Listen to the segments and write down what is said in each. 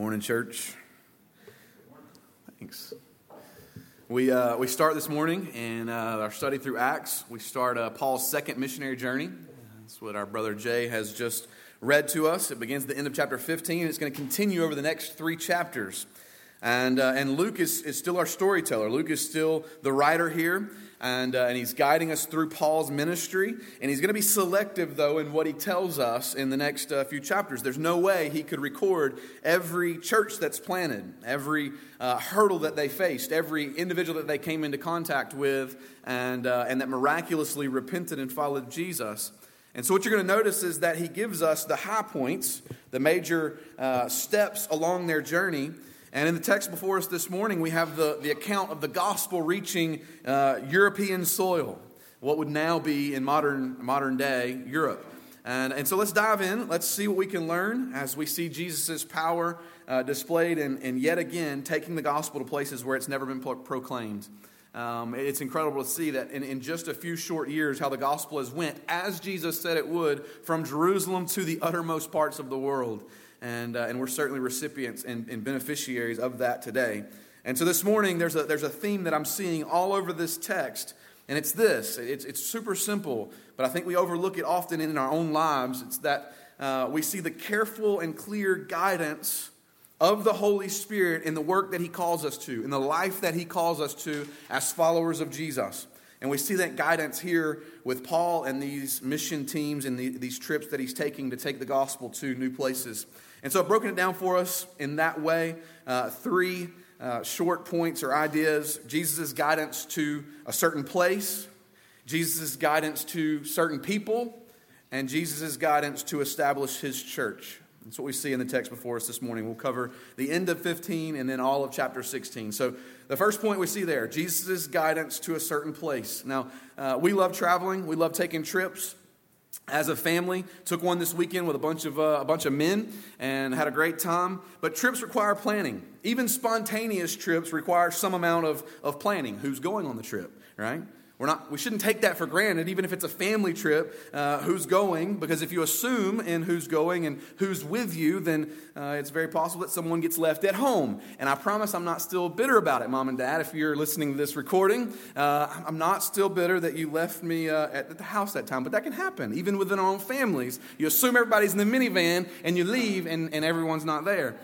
Morning, church. Thanks. We, uh, we start this morning in uh, our study through Acts. We start uh, Paul's second missionary journey. That's what our brother Jay has just read to us. It begins at the end of chapter 15. It's going to continue over the next three chapters. And, uh, and Luke is, is still our storyteller. Luke is still the writer here and, uh, and he's guiding us through Paul's ministry. And he's going to be selective, though, in what he tells us in the next uh, few chapters. There's no way he could record every church that's planted, every uh, hurdle that they faced, every individual that they came into contact with, and, uh, and that miraculously repented and followed Jesus. And so, what you're going to notice is that he gives us the high points, the major uh, steps along their journey. And in the text before us this morning, we have the, the account of the gospel reaching uh, European soil, what would now be in modern, modern day Europe. And, and so let's dive in. Let's see what we can learn as we see Jesus' power uh, displayed and, and yet again taking the gospel to places where it's never been pro- proclaimed. Um, it's incredible to see that in, in just a few short years, how the gospel has went, as Jesus said it would, from Jerusalem to the uttermost parts of the world and, uh, and we're certainly recipients and, and beneficiaries of that today. And so this morning, there's a, there's a theme that I'm seeing all over this text, and it's this. It's, it's super simple, but I think we overlook it often in our own lives. It's that uh, we see the careful and clear guidance of the Holy Spirit in the work that He calls us to, in the life that He calls us to as followers of Jesus. And we see that guidance here with Paul and these mission teams and the, these trips that he's taking to take the gospel to new places. And so I've broken it down for us in that way. Uh, three uh, short points or ideas Jesus' guidance to a certain place, Jesus' guidance to certain people, and Jesus' guidance to establish his church. That's what we see in the text before us this morning. We'll cover the end of 15 and then all of chapter 16. So, the first point we see there Jesus' guidance to a certain place. Now, uh, we love traveling, we love taking trips as a family took one this weekend with a bunch of uh, a bunch of men and had a great time. But trips require planning. Even spontaneous trips require some amount of, of planning. Who's going on the trip right we're not, we shouldn't take that for granted, even if it's a family trip, uh, who's going, because if you assume in who's going and who's with you, then uh, it's very possible that someone gets left at home. And I promise I'm not still bitter about it, mom and dad. If you're listening to this recording, uh, I'm not still bitter that you left me uh, at the house that time, but that can happen, even within our own families. You assume everybody's in the minivan and you leave and, and everyone's not there.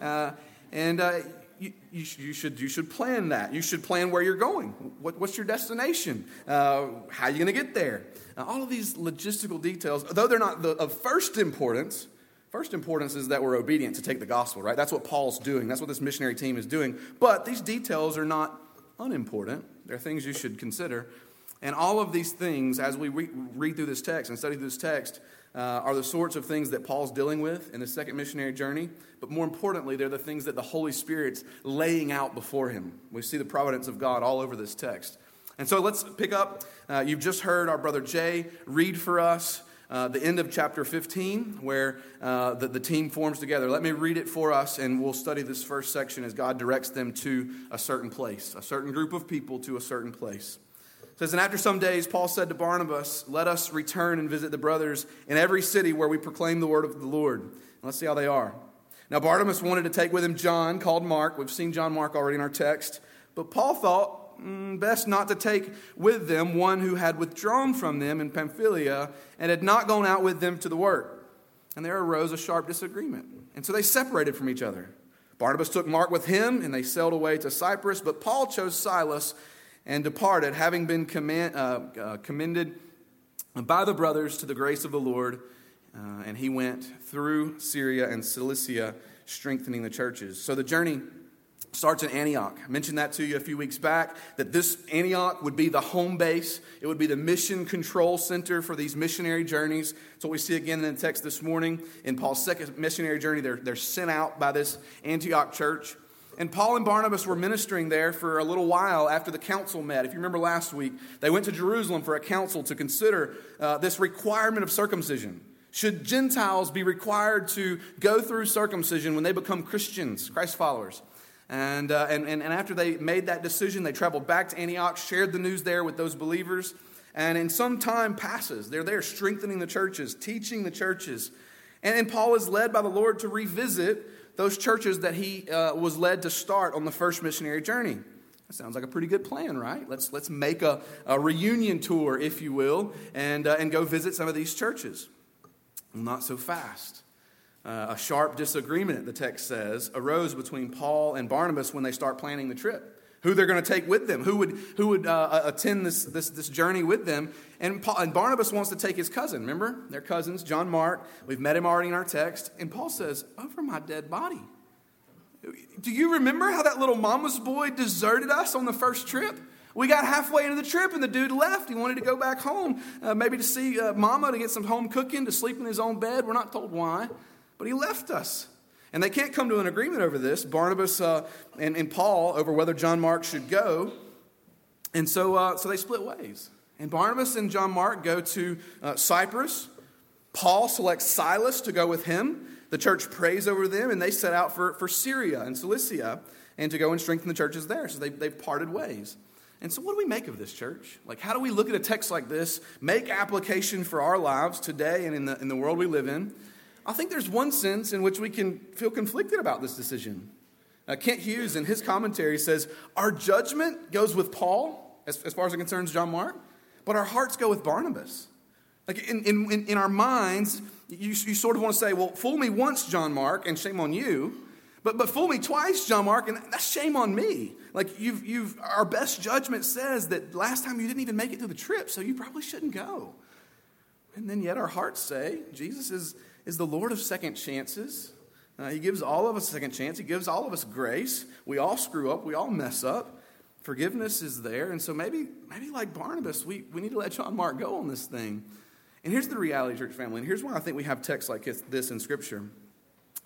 Uh, and uh, you, you, you, should, you should plan that. You should plan where you're going. What, what's your destination? Uh, how are you going to get there? Now, all of these logistical details, though they're not the, of first importance, first importance is that we're obedient to take the gospel, right? That's what Paul's doing. That's what this missionary team is doing. But these details are not unimportant. They're things you should consider. And all of these things, as we re- read through this text and study through this text, uh, are the sorts of things that Paul's dealing with in the second missionary journey. But more importantly, they're the things that the Holy Spirit's laying out before him. We see the providence of God all over this text. And so let's pick up. Uh, you've just heard our brother Jay read for us uh, the end of chapter 15, where uh, the, the team forms together. Let me read it for us, and we'll study this first section as God directs them to a certain place, a certain group of people to a certain place says, And after some days, Paul said to Barnabas, Let us return and visit the brothers in every city where we proclaim the word of the Lord. And let's see how they are. Now, Barnabas wanted to take with him John, called Mark. We've seen John Mark already in our text. But Paul thought mm, best not to take with them one who had withdrawn from them in Pamphylia and had not gone out with them to the work. And there arose a sharp disagreement. And so they separated from each other. Barnabas took Mark with him, and they sailed away to Cyprus. But Paul chose Silas and departed, having been uh, uh, commended by the brothers to the grace of the Lord. Uh, and he went through Syria and Cilicia, strengthening the churches. So the journey starts in Antioch. I mentioned that to you a few weeks back that this Antioch would be the home base, it would be the mission control center for these missionary journeys. That's what we see again in the text this morning. In Paul's second missionary journey, they're, they're sent out by this Antioch church. And Paul and Barnabas were ministering there for a little while after the council met. If you remember last week, they went to Jerusalem for a council to consider uh, this requirement of circumcision. Should Gentiles be required to go through circumcision when they become Christians, Christ followers? And, uh, and, and, and after they made that decision, they traveled back to Antioch, shared the news there with those believers. And in some time passes, they're there strengthening the churches, teaching the churches. And, and Paul is led by the Lord to revisit those churches that he uh, was led to start on the first missionary journey. That sounds like a pretty good plan, right? Let's, let's make a, a reunion tour, if you will, and, uh, and go visit some of these churches. Not so fast. Uh, a sharp disagreement, the text says, arose between Paul and Barnabas when they start planning the trip. Who they're going to take with them, who would, who would uh, attend this, this, this journey with them. And, Paul, and Barnabas wants to take his cousin, remember? They're cousins, John Mark. We've met him already in our text. And Paul says, Over my dead body. Do you remember how that little mama's boy deserted us on the first trip? We got halfway into the trip and the dude left. He wanted to go back home, uh, maybe to see uh, mama, to get some home cooking, to sleep in his own bed. We're not told why, but he left us. And they can't come to an agreement over this, Barnabas uh, and, and, Paul, over whether John Mark should go. And so, uh, so they split ways. And Barnabas and John Mark go to uh, Cyprus. Paul selects Silas to go with him. The church prays over them, and they set out for, for Syria and Cilicia and to go and strengthen the churches there. So they, they've parted ways. And so, what do we make of this, church? Like, how do we look at a text like this, make application for our lives today and in the, in the world we live in? I think there's one sense in which we can feel conflicted about this decision. Uh, Kent Hughes, in his commentary, says Our judgment goes with Paul, as, as far as it concerns John Mark, but our hearts go with Barnabas. Like, in, in, in our minds, you, you sort of want to say, Well, fool me once, John Mark, and shame on you. But, but fool me twice, John Mark, and that's shame on me. Like you've, you've, our best judgment says that last time you didn't even make it through the trip, so you probably shouldn't go. And then yet our hearts say Jesus is, is the Lord of second chances. Uh, he gives all of us a second chance. He gives all of us grace. We all screw up. We all mess up. Forgiveness is there. And so maybe, maybe like Barnabas, we, we need to let John Mark go on this thing. And here's the reality, church family. And here's why I think we have texts like this in Scripture.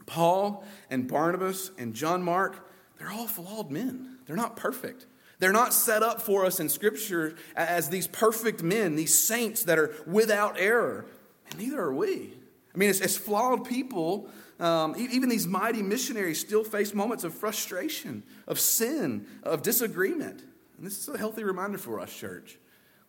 Paul and Barnabas and John Mark, they're all flawed men. They're not perfect. They're not set up for us in Scripture as these perfect men, these saints that are without error. And neither are we. I mean, as, as flawed people, um, even these mighty missionaries still face moments of frustration, of sin, of disagreement. And this is a healthy reminder for us, church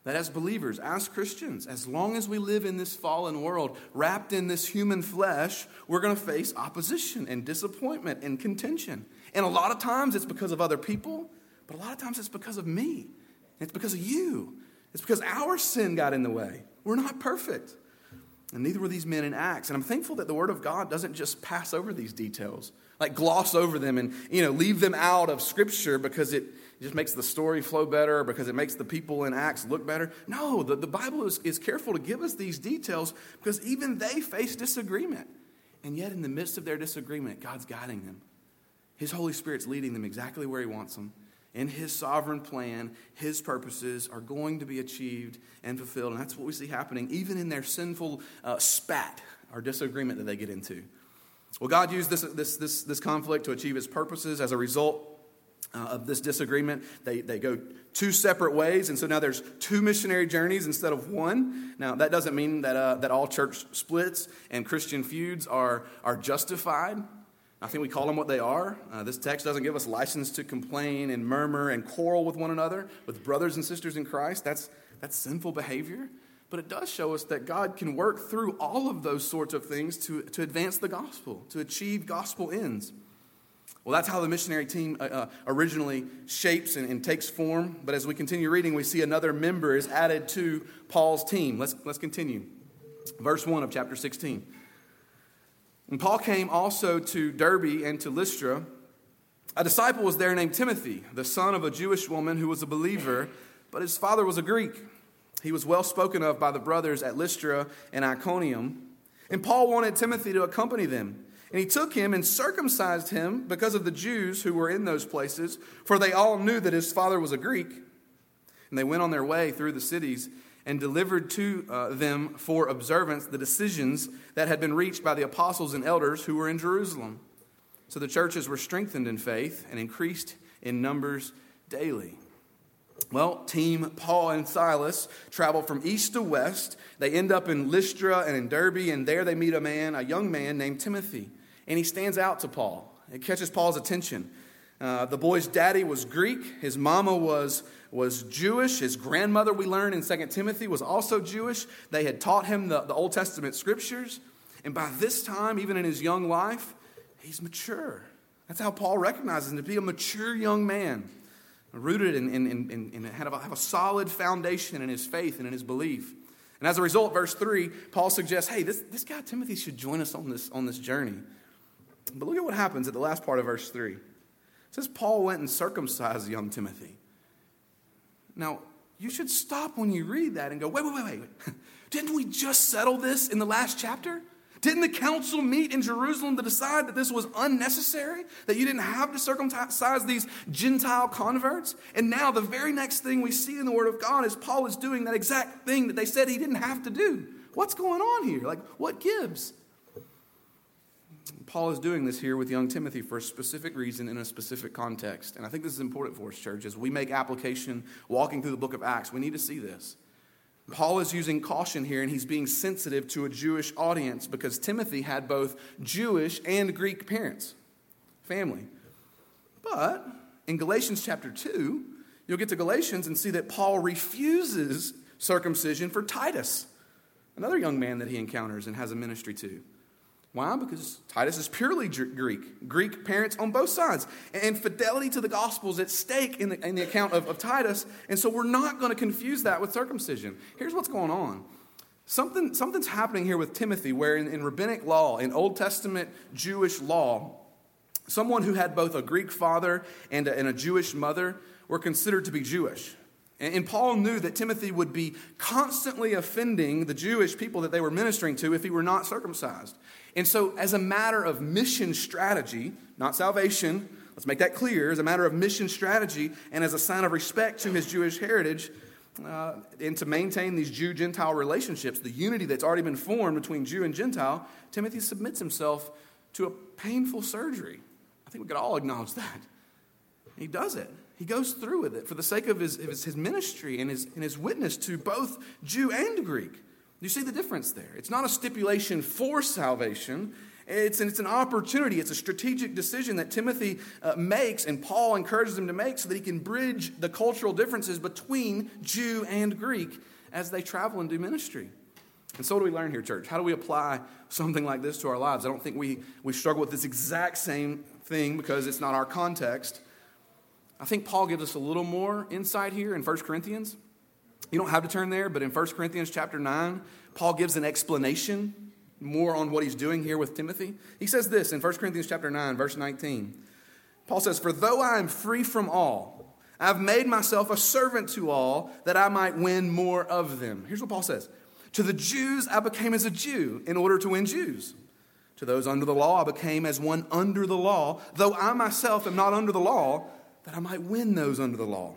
that as believers, as Christians, as long as we live in this fallen world, wrapped in this human flesh, we're going to face opposition and disappointment and contention. And a lot of times it's because of other people, but a lot of times it's because of me. It's because of you. It's because our sin got in the way. We're not perfect. And neither were these men in Acts. And I'm thankful that the Word of God doesn't just pass over these details, like gloss over them and you know leave them out of Scripture because it just makes the story flow better because it makes the people in Acts look better. No, the, the Bible is, is careful to give us these details because even they face disagreement. And yet, in the midst of their disagreement, God's guiding them. His Holy Spirit's leading them exactly where He wants them. In His sovereign plan, His purposes are going to be achieved and fulfilled. And that's what we see happening, even in their sinful uh, spat or disagreement that they get into. Well, God used this, this, this, this conflict to achieve His purposes. As a result, uh, of this disagreement. They, they go two separate ways, and so now there's two missionary journeys instead of one. Now, that doesn't mean that, uh, that all church splits and Christian feuds are, are justified. I think we call them what they are. Uh, this text doesn't give us license to complain and murmur and quarrel with one another, with brothers and sisters in Christ. That's, that's sinful behavior. But it does show us that God can work through all of those sorts of things to, to advance the gospel, to achieve gospel ends. Well, that's how the missionary team uh, uh, originally shapes and, and, takes form. But as we continue reading, we see another member is added to Paul's team. Let's, let's continue. Verse 1 of chapter 16. And Paul came also to Derbe and to Lystra. A disciple was there named Timothy, the son of a Jewish woman who was a believer, but his father was a Greek. He was well spoken of by the brothers at Lystra and Iconium. And Paul wanted Timothy to accompany them. And he took him and circumcised him because of the Jews who were in those places, for they all knew that his father was a Greek. And they went on their way through the cities and delivered to uh, them for observance the decisions that had been reached by the apostles and elders who were in Jerusalem. So the churches were strengthened in faith and increased in numbers daily. Well, team Paul and Silas travel from east to west. They end up in Lystra and in Derbe, and there they meet a man, a young man named Timothy and he stands out to Paul. It catches Paul's attention. Uh, the boy's daddy was Greek. His mama was, was Jewish. His grandmother, we learn in 2 Timothy, was also Jewish. They had taught him the, the Old Testament scriptures. And by this time, even in his young life, he's mature. That's how Paul recognizes him to be a mature young man, rooted in, in, in, in have, a, have a solid foundation in his faith and in his belief. And as a result, verse 3, Paul suggests, hey, this, this guy Timothy should join us on this, on this journey. But look at what happens at the last part of verse 3. Says, Paul went and circumcised young Timothy. Now, you should stop when you read that and go, wait, wait, wait, wait. Didn't we just settle this in the last chapter? Didn't the council meet in Jerusalem to decide that this was unnecessary? That you didn't have to circumcise these Gentile converts? And now, the very next thing we see in the Word of God is Paul is doing that exact thing that they said he didn't have to do. What's going on here? Like, what gives? Paul is doing this here with young Timothy for a specific reason in a specific context. And I think this is important for us, church. As we make application walking through the book of Acts, we need to see this. Paul is using caution here and he's being sensitive to a Jewish audience because Timothy had both Jewish and Greek parents, family. But in Galatians chapter 2, you'll get to Galatians and see that Paul refuses circumcision for Titus, another young man that he encounters and has a ministry to. Why? Because Titus is purely Greek, Greek parents on both sides. And fidelity to the gospel is at stake in the, in the account of, of Titus. And so we're not going to confuse that with circumcision. Here's what's going on. Something, something's happening here with Timothy, where in, in rabbinic law, in Old Testament Jewish law, someone who had both a Greek father and a, and a Jewish mother were considered to be Jewish. And Paul knew that Timothy would be constantly offending the Jewish people that they were ministering to if he were not circumcised. And so, as a matter of mission strategy, not salvation, let's make that clear, as a matter of mission strategy and as a sign of respect to his Jewish heritage, uh, and to maintain these Jew Gentile relationships, the unity that's already been formed between Jew and Gentile, Timothy submits himself to a painful surgery. I think we could all acknowledge that. He does it. He goes through with it for the sake of his, his, ministry and his, and his witness to both Jew and Greek. You see the difference there? It's not a stipulation for salvation. It's an, it's an opportunity. It's a strategic decision that Timothy uh, makes and Paul encourages him to make so that he can bridge the cultural differences between Jew and Greek as they travel and do ministry. And so, what do we learn here, church? How do we apply something like this to our lives? I don't think we, we struggle with this exact same thing because it's not our context. I think Paul gives us a little more insight here in 1 Corinthians. You don't have to turn there, but in 1 Corinthians chapter 9, Paul gives an explanation more on what he's doing here with Timothy. He says this in 1 Corinthians chapter 9, verse 19. Paul says, For though I am free from all, I've made myself a servant to all that I might win more of them. Here's what Paul says To the Jews, I became as a Jew in order to win Jews. To those under the law, I became as one under the law, though I myself am not under the law, that I might win those under the law.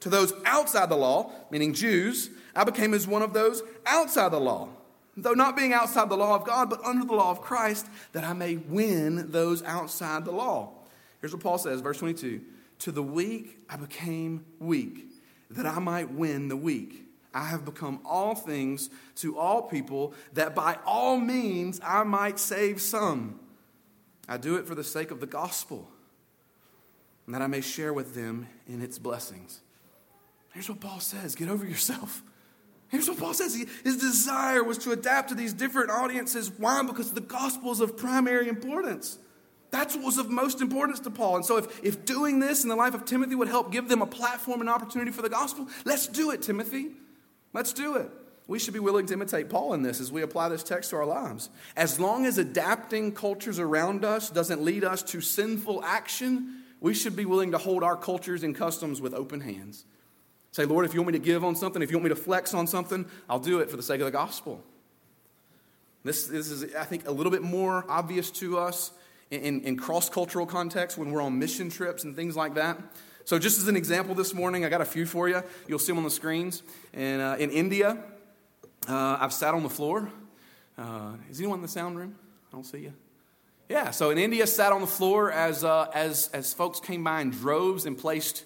To those outside the law, meaning Jews, I became as one of those outside the law, though not being outside the law of God, but under the law of Christ, that I may win those outside the law. Here's what Paul says, verse 22 To the weak I became weak, that I might win the weak. I have become all things to all people, that by all means I might save some. I do it for the sake of the gospel, and that I may share with them in its blessings. Here's what Paul says get over yourself. Here's what Paul says. His desire was to adapt to these different audiences. Why? Because the gospel is of primary importance. That's what was of most importance to Paul. And so, if, if doing this in the life of Timothy would help give them a platform and opportunity for the gospel, let's do it, Timothy. Let's do it. We should be willing to imitate Paul in this as we apply this text to our lives. As long as adapting cultures around us doesn't lead us to sinful action, we should be willing to hold our cultures and customs with open hands. Say, Lord, if you want me to give on something, if you want me to flex on something, I'll do it for the sake of the gospel. This, this is, I think, a little bit more obvious to us in, in, cross cultural context when we're on mission trips and things like that. So, just as an example this morning, I got a few for you. You'll see them on the screens. And uh, in India, uh, I've sat on the floor. Uh, is anyone in the sound room? I don't see you. Yeah, so in India, sat on the floor as, uh, as, as folks came by in droves and placed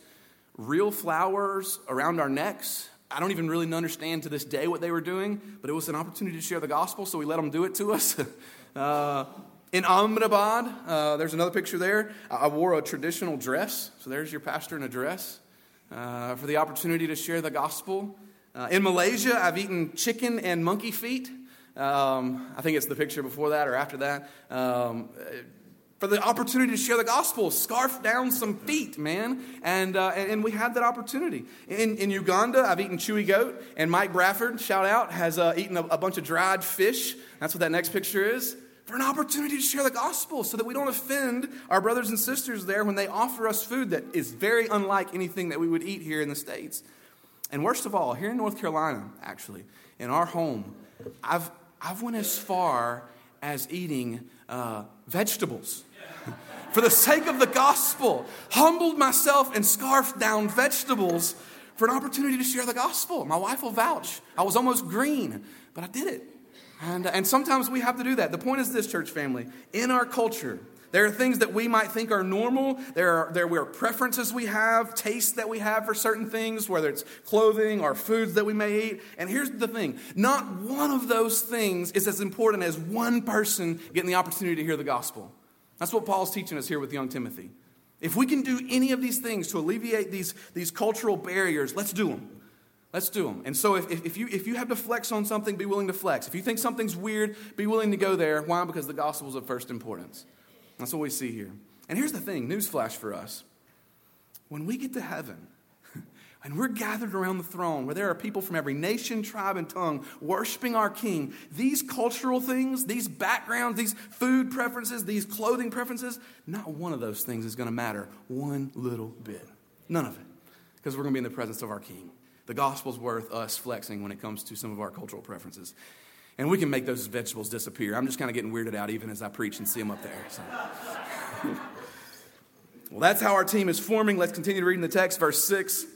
real flowers around our necks. I don't even really understand to this day what they were doing, but it was an opportunity to share the gospel, so we let them do it to us. uh, in Ahmedabad, uh, there's another picture there. I wore a traditional dress, so there's your pastor in a dress uh, for the opportunity to share the gospel. Uh, in Malaysia, I've eaten chicken and monkey feet. Um, I think it's the picture before that or after that. Um, for the opportunity to share the gospel, scarf down some feet, man. And, uh, and, we had that opportunity. In, in Uganda, I've eaten chewy goat, and Mike Bradford, shout out, has uh, eaten a, a bunch of dried fish. That's what that next picture is. For an opportunity to share the gospel so that we don't offend our brothers and sisters there when they offer us food that is very unlike anything that we would eat here in the States. And worst of all, here in North Carolina, actually, in our home, I've, I've went as far as eating uh, vegetables. For the sake of the gospel, humbled myself and scarfed down vegetables for an opportunity to share the gospel. My wife will vouch. I was almost green, but I did it. And, and sometimes we have to do that. The point is this, church family. In our culture, there are things that we might think are normal. There are, there are preferences we have, tastes that we have for certain things, whether it's clothing or foods that we may eat. And here's the thing not one of those things is as important as one person getting the opportunity to hear the gospel. That's what Paul's teaching us here with young Timothy. If we can do any of these things to alleviate these, these cultural barriers, let's do them. Let's do them. And so if, if, you, if you have to flex on something, be willing to flex. If you think something's weird, be willing to go there. Why? Because the gospel is of first importance. That's what we see here. And here's the thing newsflash for us. When we get to heaven, and we're gathered around the throne where there are people from every nation, tribe, and tongue worshiping our King, these cultural things, these backgrounds, these food preferences, these clothing preferences, not one of those things is going to matter one little bit. None of it. Because we're going to be in the presence of our King. The gospel's worth us flexing when it comes to some of our cultural preferences. And we can make those vegetables disappear. I'm just kind of getting weirded out even as I preach and see them up there. So. well, that's how our team is forming. Let's continue reading the text, verse 6.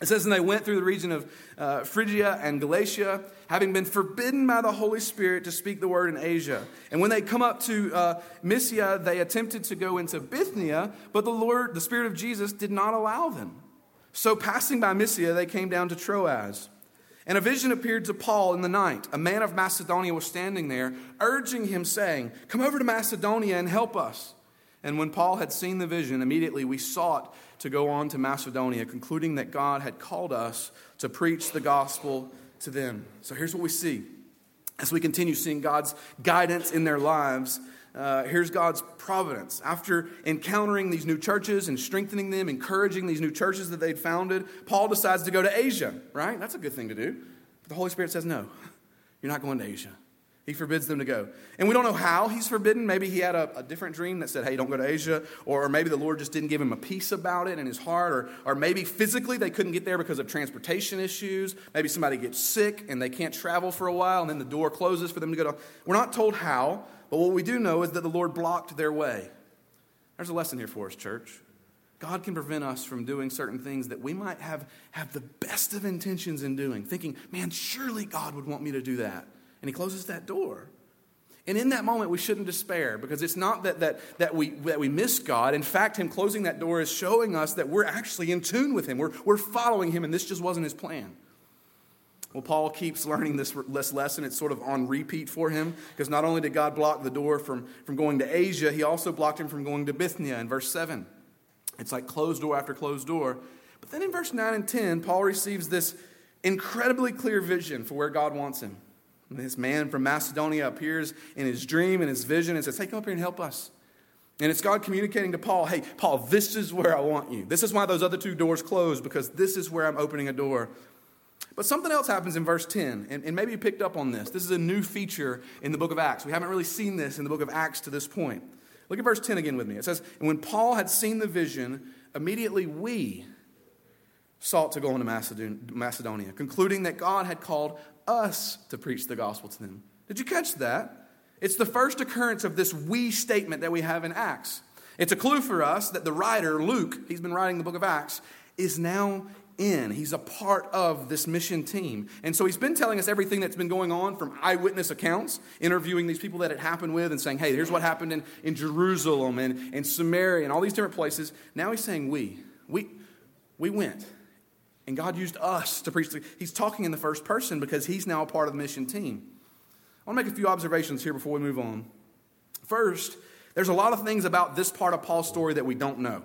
It says, And they went through the region of uh, Phrygia and Galatia, having been forbidden by the Holy Spirit to speak the word in Asia. And when they come up to uh, Mysia, they attempted to go into Bithynia, but the Lord, the Spirit of Jesus, did not allow them. So passing by Mysia, they came down to Troas. And a vision appeared to Paul in the night. A man of Macedonia was standing there, urging him, saying, Come over to Macedonia and help us. And when Paul had seen the vision, immediately we sought to go on to Macedonia, concluding that God had called us to preach the gospel to them. So here's what we see as we continue seeing God's guidance in their lives uh, here's God's providence. After encountering these new churches and strengthening them, encouraging these new churches that they'd founded, Paul decides to go to Asia, right? That's a good thing to do. But the Holy Spirit says, no, you're not going to Asia. He forbids them to go. And we don't know how he's forbidden. Maybe he had a, a, different dream that said, hey, don't go to Asia. Or maybe the Lord just didn't give him a peace about it in his heart. Or, or maybe physically they couldn't get there because of transportation issues. Maybe somebody gets sick and they can't travel for a while and then the door closes for them to go to. We're not told how, but what we do know is that the Lord blocked their way. There's a lesson here for us, church. God can prevent us from doing certain things that we might have, have the best of intentions in doing, thinking, man, surely God would want me to do that. And He closes that door. And in that moment, we shouldn't despair because it's not that, that, that, we, that we miss God. In fact, Him closing that door is showing us that we're actually in tune with Him. We're, we're following Him, and this just wasn't His plan. Well, Paul keeps learning this, this lesson. It's sort of on repeat for him because not only did God block the door from, from going to Asia, he also blocked him from going to Bithynia in verse 7. It's like closed door after closed door. But then in verse 9 and 10, Paul receives this incredibly clear vision for where God wants him. And this man from Macedonia appears in his dream and his vision and says, Hey, come up here and help us. And it's God communicating to Paul, Hey, Paul, this is where I want you. This is why those other two doors closed because this is where I'm opening a door but something else happens in verse 10, and, and, maybe you picked up on this. This is a new feature in the book of Acts. We haven't really seen this in the book of Acts to this point. Look at verse 10 again with me. It says, And when Paul had seen the vision, immediately we sought to go into Macedonia, concluding that God had called us to preach the gospel to them. Did you catch that? It's the first occurrence of this we statement that we have in Acts. It's a clue for us that the writer, Luke, he's been writing the book of Acts, is now in. He's a part of this mission team. And so he's been telling us everything that's been going on from eyewitness accounts, interviewing these people that it happened with and saying, hey, here's what happened in, in Jerusalem and, and Samaria and all these different places. Now he's saying, we. We, we went. And God used us to preach. He's talking in the first person because he's now a part of the mission team. I want to make a few observations here before we move on. First, there's a lot of things about this part of Paul's story that we don't know.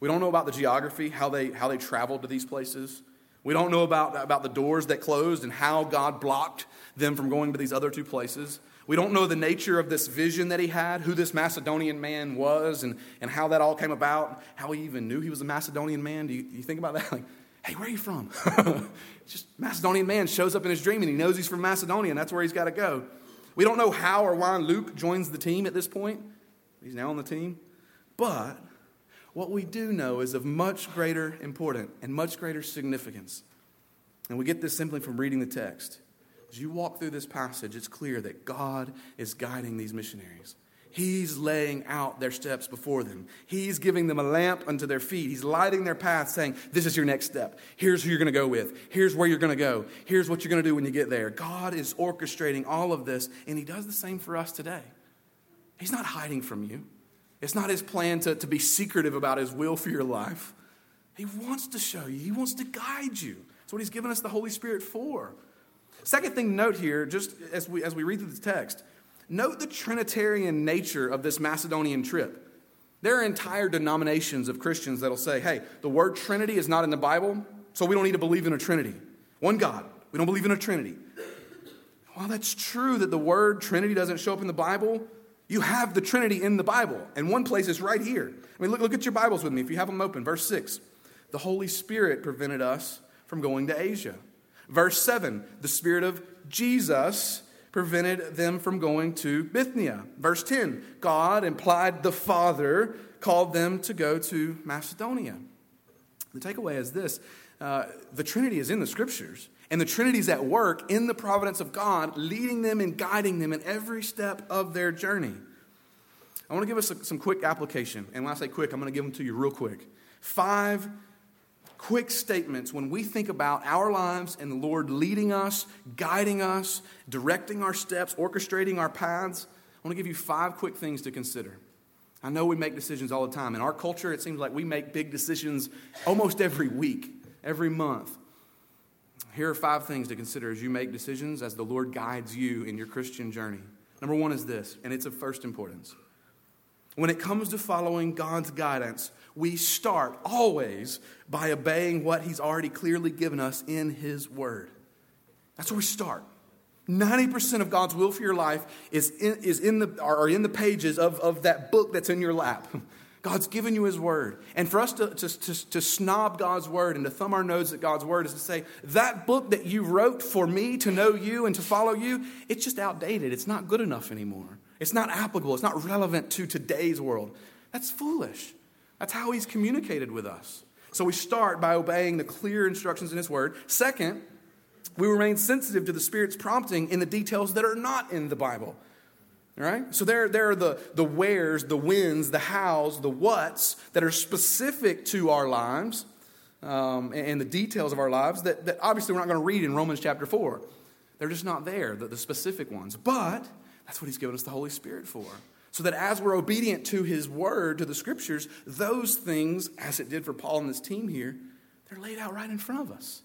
We don't know about the geography, how they, how they traveled to these places. We don't know about, about the doors that closed and how God blocked them from going to these other two places. We don't know the nature of this vision that he had, who this Macedonian man was, and, and how that all came about, how he even knew he was a Macedonian man. Do you, do you think about that? Like, hey, where are you from? Just Macedonian man shows up in his dream and he knows he's from Macedonia and that's where he's got to go. We don't know how or why Luke joins the team at this point. He's now on the team. But what we do know is of much greater importance and much greater significance. And we get this simply from reading the text. As you walk through this passage, it's clear that God is guiding these missionaries. He's laying out their steps before them. He's giving them a lamp unto their feet. He's lighting their path, saying, This is your next step. Here's who you're going to go with. Here's where you're going to go. Here's what you're going to do when you get there. God is orchestrating all of this, and He does the same for us today. He's not hiding from you, it's not His plan to, to be secretive about His will for your life. He wants to show you, He wants to guide you. That's what He's given us the Holy Spirit for. Second thing to note here, just as we, as we read through the text, Note the Trinitarian nature of this Macedonian trip. There are entire denominations of Christians that'll say, hey, the word Trinity is not in the Bible, so we don't need to believe in a Trinity. One God. We don't believe in a Trinity. While that's true that the word Trinity doesn't show up in the Bible, you have the Trinity in the Bible. And one place is right here. I mean, look, look at your Bibles with me if you have them open. Verse 6 The Holy Spirit prevented us from going to Asia. Verse 7 The Spirit of Jesus prevented them from going to Bithynia. Verse 10 God implied the Father called them to go to Macedonia. The takeaway is this uh, the Trinity is in the scriptures, and the Trinity is at work in the providence of God, leading them and guiding them in every step of their journey. I want to give us some quick application. And when I say quick, I'm going to give them to you real quick. Five quick statements when we think about our lives and the Lord leading us, guiding us, directing our steps, orchestrating our paths. I want to give you five quick things to consider. I know we make decisions all the time. In our culture, it seems like we make big decisions almost every week, every month. Here are five things to consider as you make decisions as the Lord guides you in your Christian journey. Number one is this, and it's of first importance. When it comes to following God's guidance, we start always by obeying what He's already clearly given us in His Word. That's where we start. 90% of God's will for your life is in, is in, the, are in the pages of, of that book that's in your lap. God's given you His Word. And for us to, to, to, to snob God's Word and to thumb our nose at God's Word is to say, that book that you wrote for me to know you and to follow you, it's just outdated. It's not good enough anymore. It's not applicable. It's not relevant to today's world. That's foolish. That's how he's communicated with us. So we start by obeying the clear instructions in his word. Second, we remain sensitive to the Spirit's prompting in the details that are not in the Bible. All right? So there, there are the, the wheres, the whens, the hows, the whats that are specific to our lives um, and, and, the details of our lives that, that obviously we're not going to read in Romans chapter 4. They're just not there, the, the specific ones. But that's what he's given us the Holy Spirit for so that as we're obedient to his word, to the scriptures, those things, as it did for Paul and his team here, they're laid out right in front of us.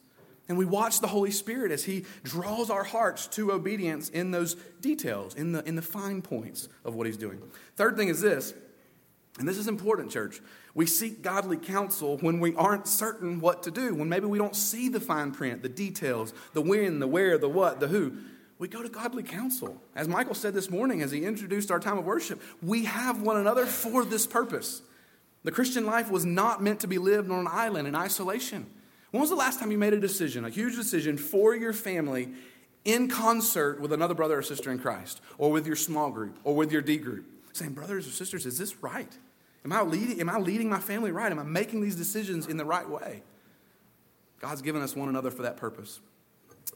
And we watch the Holy Spirit as he draws our hearts to obedience in those details, in the, in the fine points of what he's doing. Third thing is this, and this is important, church. We seek godly counsel when we aren't certain what to do, when maybe we don't see the fine print, the details, the when, the where, the what, the who we go to godly counsel. As Michael said this morning as he introduced our time of worship, we have one another for this purpose. The Christian life was not meant to be lived on an island in isolation. When was the last time you made a decision, a huge decision for your family in concert with another brother or sister in Christ, or with your small group, or with your D group? Saying, brothers or sisters, is this right? Am I leading, am I leading my family right? Am I making these decisions in the right way? God's given us one another for that purpose.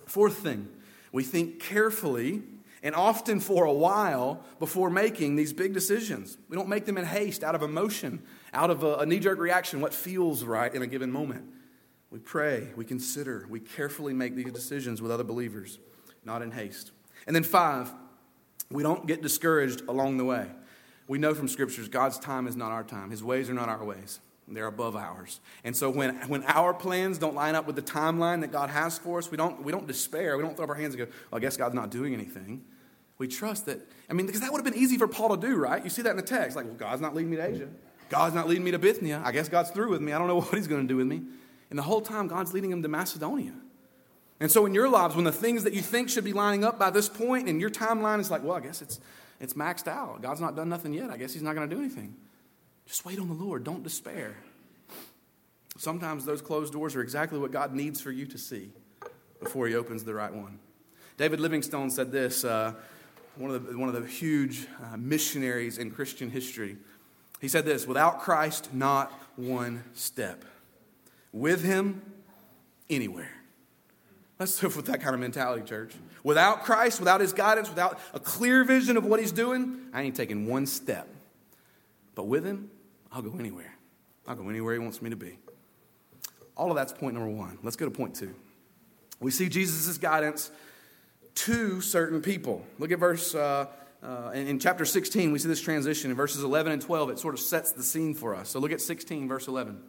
Fourth thing, we think carefully and often for a while before making these big decisions. We don't make them in haste, out of emotion, out of a, a knee jerk reaction, what feels right in a given moment. We pray, we consider, we carefully make these decisions with other believers, not in haste. And then, five, we don't get discouraged along the way. We know from scriptures God's time is not our time, His ways are not our ways. They're above ours. And so when, when our plans don't line up with the timeline that God has for us, we don't, we don't despair. We don't throw up our hands and go, well, I guess God's not doing anything. We trust that, I mean, because that would have been easy for Paul to do, right? You see that in the text. Like, well, God's not leading me to Asia. God's not leading me to Bithynia. I guess God's through with me. I don't know what he's going to do with me. And the whole time, God's leading him to Macedonia. And so in your lives, when the things that you think should be lining up by this point, and your timeline is like, well, I guess it's, it's maxed out. God's not done nothing yet. I guess He's not going to do anything. Just wait on the Lord. Don't despair. Sometimes those closed doors are exactly what God needs for you to see before He opens the right one. David Livingstone said this, uh, one, of the, one of the huge uh, missionaries in Christian history. He said this without Christ, not one step. With Him, anywhere. Let's live with that kind of mentality, church. Without Christ, without His guidance, without a clear vision of what He's doing, I ain't taking one step. But with Him, I'll go anywhere. I'll go anywhere He wants me to be. All of that's point number one. Let's go to point two. We see Jesus' guidance to certain people. Look at verse, uh, uh, in, in chapter 16, we see this transition. In verses 11 and 12, it sort of sets the scene for us. So look at 16, verse 11.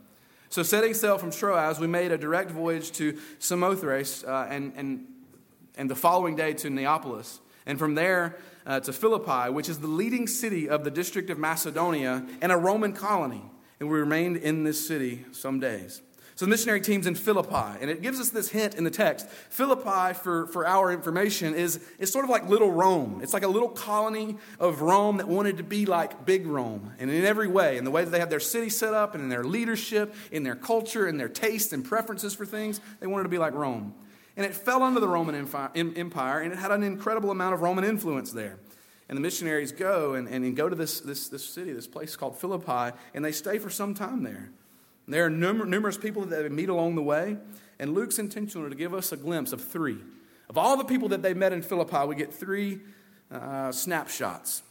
So, setting sail from Troas, we made a direct voyage to Samothrace uh, and, and, and the following day to Neapolis, and from there uh, to Philippi, which is the leading city of the district of Macedonia and a Roman colony. And we remained in this city some days. So the missionary team's in Philippi, and it gives us this hint in the text. Philippi, for, for our information, is, is sort of like little Rome. It's like a little colony of Rome that wanted to be like big Rome. And in every way, in the way that they have their city set up, and in their leadership, in their culture, in their tastes and preferences for things, they wanted to be like Rome. And it fell under the Roman Empire, and it had an incredible amount of Roman influence there. And the missionaries go and, and go to this, this, this city, this place called Philippi, and they stay for some time there. There are numerous people that they meet along the way, and Luke's intentional to give us a glimpse of three. Of all the people that they met in Philippi, we get three uh, snapshots,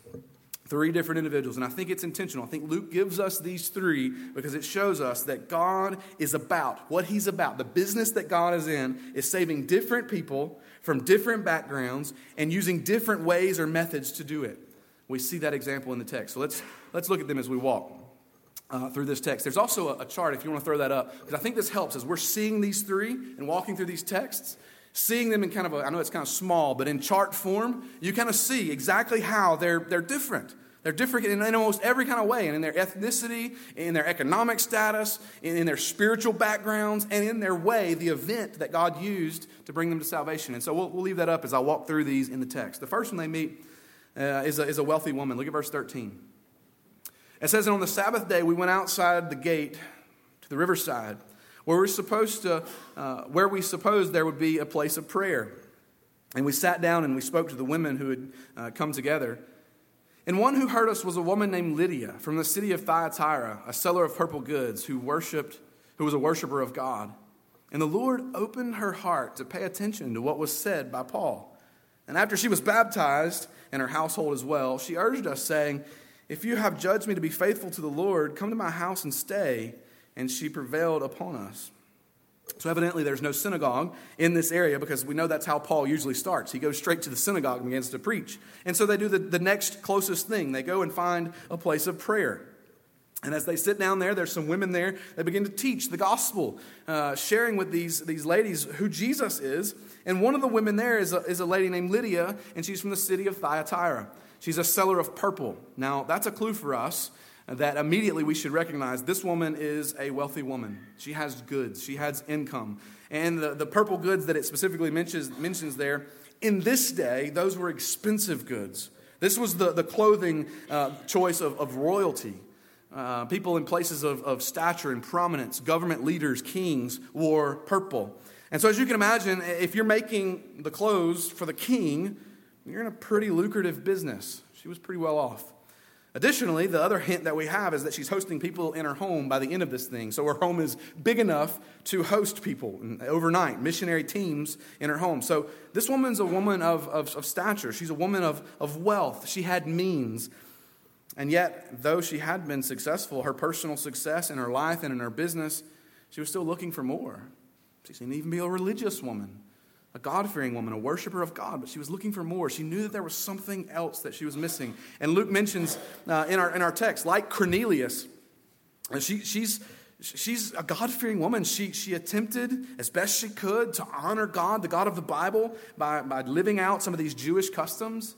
three different individuals. And I think it's intentional. I think Luke gives us these three because it shows us that God is about what he's about. The business that God is in is saving different people from different backgrounds and using different ways or methods to do it. We see that example in the text. So let's, let's look at them as we walk uh, through this text. There's also a, a chart, if you want to throw that up, because I think this helps as we're seeing these three and walking through these texts, seeing them in kind of a, I know it's kind of small, but in chart form, you kind of see exactly how they're, they're different. They're different in, in almost every kind of way, and in their ethnicity, in their economic status, in, in their spiritual backgrounds, and in their way, the event that God used to bring them to salvation. And so we'll, we'll leave that up as I walk through these in the text. The first one they meet uh, is, a, is a wealthy woman. Look at verse 13. It says, And on the Sabbath day, we went outside the gate to the riverside, where we supposed to, uh, where we supposed there would be a place of prayer. And we sat down and we spoke to the women who had uh, come together. And one who heard us was a woman named Lydia from the city of Thyatira, a seller of purple goods, who worshipped, who was a worshiper of God. And the Lord opened her heart to pay attention to what was said by Paul. And after she was baptized, and her household as well, she urged us, saying, if you have judged me to be faithful to the Lord, come to my house and stay. And she prevailed upon us. So, evidently, there's no synagogue in this area because we know that's how Paul usually starts. He goes straight to the synagogue and begins to preach. And so they do the, the next closest thing they go and find a place of prayer. And as they sit down there, there's some women there. They begin to teach the gospel, uh, sharing with these, these ladies who Jesus is. And one of the women there is a, is a lady named Lydia, and she's from the city of Thyatira. She's a seller of purple. Now, that's a clue for us that immediately we should recognize this woman is a wealthy woman. She has goods, she has income. And the, the purple goods that it specifically mentions, mentions there, in this day, those were expensive goods. This was the, the clothing uh, choice of, of royalty. Uh, people in places of, of stature and prominence, government leaders, kings, wore purple. And so, as you can imagine, if you're making the clothes for the king, you're in a pretty lucrative business. She was pretty well off. Additionally, the other hint that we have is that she's hosting people in her home by the end of this thing. So her home is big enough to host people overnight, missionary teams in her home. So this woman's a woman of, of, of stature. She's a woman of, of wealth. She had means. And yet, though she had been successful, her personal success in her life and in her business, she was still looking for more. She didn't even be a religious woman a God fearing woman, a worshiper of God, but she was looking for more. She knew that there was something else that she was missing. And Luke mentions uh, in, our, in our text, like Cornelius, she, she's, she's a God fearing woman. She, she attempted as best she could to honor God, the God of the Bible, by, by living out some of these Jewish customs,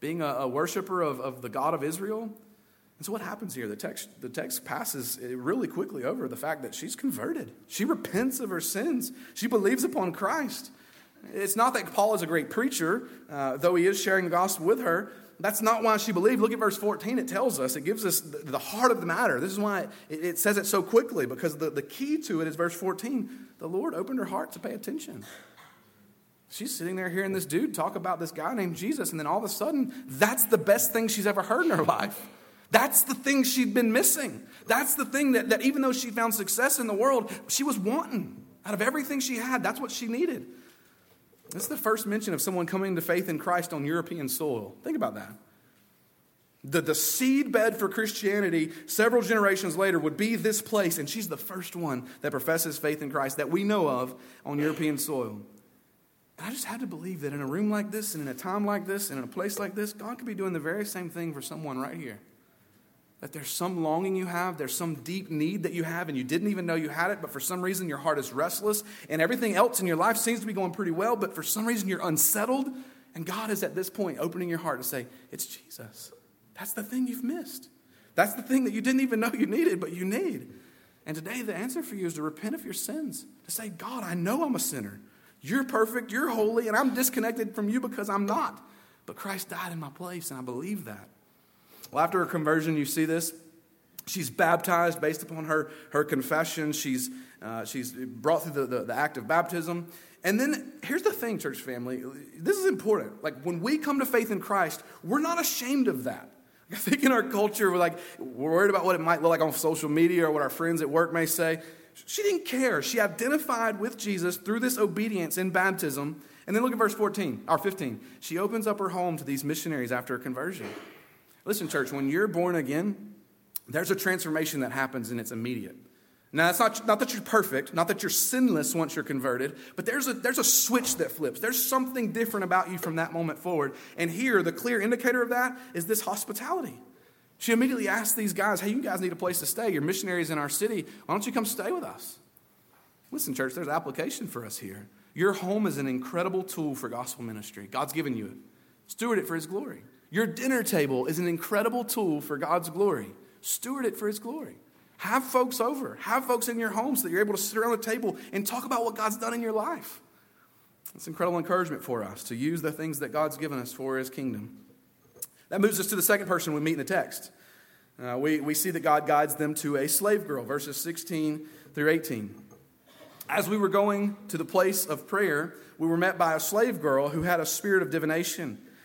being a, a worshiper of, of the God of Israel. And so, what happens here? The text, the text passes really quickly over the fact that she's converted. She repents of her sins, she believes upon Christ. It's not that Paul is a great preacher, uh, though he is sharing the gospel with her. That's not why she believed. Look at verse 14. It tells us, it gives us the heart of the matter. This is why it, it says it so quickly, because the, the key to it is verse 14. The Lord opened her heart to pay attention. She's sitting there hearing this dude talk about this guy named Jesus, and then all of a sudden, that's the best thing she's ever heard in her life. That's the thing she'd been missing. That's the thing that, that even though she found success in the world, she was wanting. Out of everything she had, that's what she needed. This is the first mention of someone coming to faith in Christ on European soil. Think about that. The, the seed bed for Christianity several generations later would be this place, and she's the first one that professes faith in Christ that we know of on European soil. And I just had to believe that in a room like this, and in a time like this, and in a place like this, God could be doing the very same thing for someone right here. That there's some longing you have, there's some deep need that you have, and you didn't even know you had it, but for some reason your heart is restless, and everything else in your life seems to be going pretty well, but for some reason you're unsettled, and God is at this point opening your heart to say, It's Jesus. That's the thing you've missed. That's the thing that you didn't even know you needed, but you need. And today, the answer for you is to repent of your sins, to say, God, I know I'm a sinner. You're perfect, you're holy, and I'm disconnected from you because I'm not. But Christ died in my place, and I believe that. Well, after her conversion, you see this. She's baptized based upon her, her confession. She's, uh, she's brought through the, the, the act of baptism. And then here's the thing, church family. This is important. Like when we come to faith in Christ, we're not ashamed of that. I think in our culture, we're like, we're worried about what it might look like on social media or what our friends at work may say. She didn't care. She identified with Jesus through this obedience in baptism. And then look at verse 14 or 15. She opens up her home to these missionaries after a conversion. Listen, church, when you're born again, there's a transformation that happens and it's immediate. Now, it's not, not that you're perfect, not that you're sinless once you're converted, but there's a, there's a switch that flips. There's something different about you from that moment forward. And here, the clear indicator of that is this hospitality. She immediately asked these guys, Hey, you guys need a place to stay. You're missionaries in our city. Why don't you come stay with us? Listen, church, there's application for us here. Your home is an incredible tool for gospel ministry. God's given you it. Steward it for His glory. Your dinner table is an incredible tool for God's glory. Steward it for His glory. Have folks over. Have folks in your home so that you're able to sit around the table and talk about what God's done in your life. It's incredible encouragement for us to use the things that God's given us for His kingdom. That moves us to the second person we meet in the text. Uh, we, we see that God guides them to a slave girl, verses 16 through 18. As we were going to the place of prayer, we were met by a slave girl who had a spirit of divination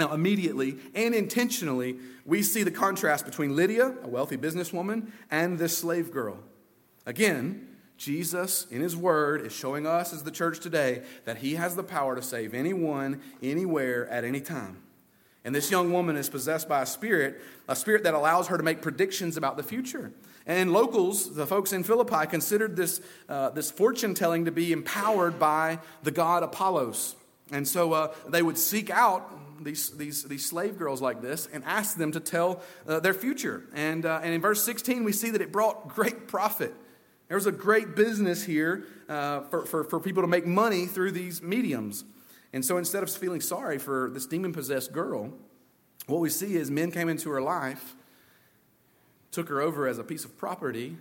Now, immediately and intentionally, we see the contrast between Lydia, a wealthy businesswoman, and this slave girl. Again, Jesus, in his word, is showing us as the church today that he has the power to save anyone, anywhere, at any time. And this young woman is possessed by a spirit, a spirit that allows her to make predictions about the future. And locals, the folks in Philippi, considered this, uh, this fortune telling to be empowered by the god Apollos. And so uh, they would seek out these, these, these slave girls like this and asked them to tell uh, their future. And, uh, and in verse 16, we see that it brought great profit. There was a great business here uh, for, for, for people to make money through these mediums. And so instead of feeling sorry for this demon possessed girl, what we see is men came into her life, took her over as a piece of property,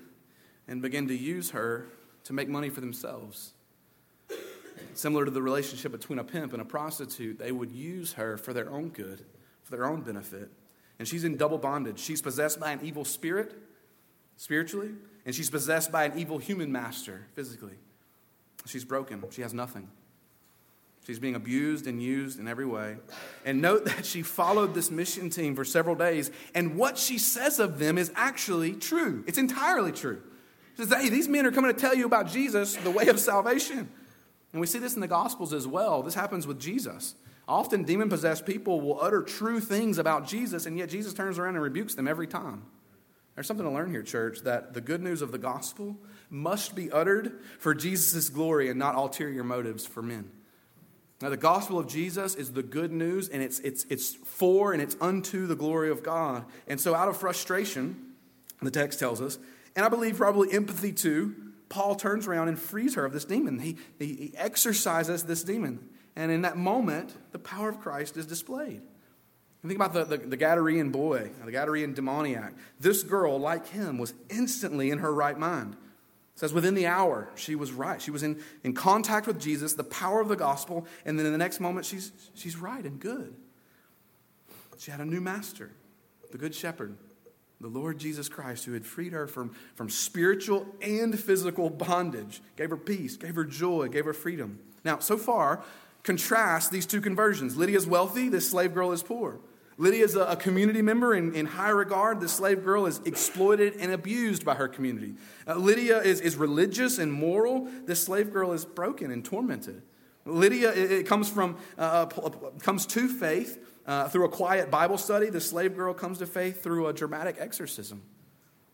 and began to use her to make money for themselves. Similar to the relationship between a pimp and a prostitute, they would use her for their own good, for their own benefit. And she's in double bondage. She's possessed by an evil spirit, spiritually, and she's possessed by an evil human master, physically. She's broken. She has nothing. She's being abused and used in every way. And note that she followed this mission team for several days, and what she says of them is actually true. It's entirely true. She says, Hey, these men are coming to tell you about Jesus, the way of salvation. And we see this in the Gospels as well. This happens with Jesus. Often, demon possessed people will utter true things about Jesus, and yet Jesus turns around and rebukes them every time. There's something to learn here, church, that the good news of the gospel must be uttered for Jesus' glory and not ulterior motives for men. Now, the gospel of Jesus is the good news, and it's, it's, it's for and it's unto the glory of God. And so, out of frustration, the text tells us, and I believe probably empathy too, Paul turns around and frees her of this demon. He, he, he exorcises this demon. And in that moment, the power of Christ is displayed. And think about the, the, the Gadarene boy, the Gadarene demoniac. This girl, like him, was instantly in her right mind. It says within the hour, she was right. She was in, in contact with Jesus, the power of the gospel, and then in the next moment, she's, she's right and good. She had a new master, the Good Shepherd, the Lord Jesus Christ, who had freed her from, from spiritual and physical bondage, gave her peace, gave her joy, gave her freedom. Now, so far, contrast these two conversions. Lydia's wealthy, this slave girl is poor. Lydia is a, community member in, in high regard. The slave girl is exploited and abused by her community. Uh, Lydia is, is religious and moral. This slave girl is broken and tormented. Lydia it, it comes from uh, uh comes to faith uh, through a quiet Bible study. The slave girl comes to faith through a dramatic exorcism.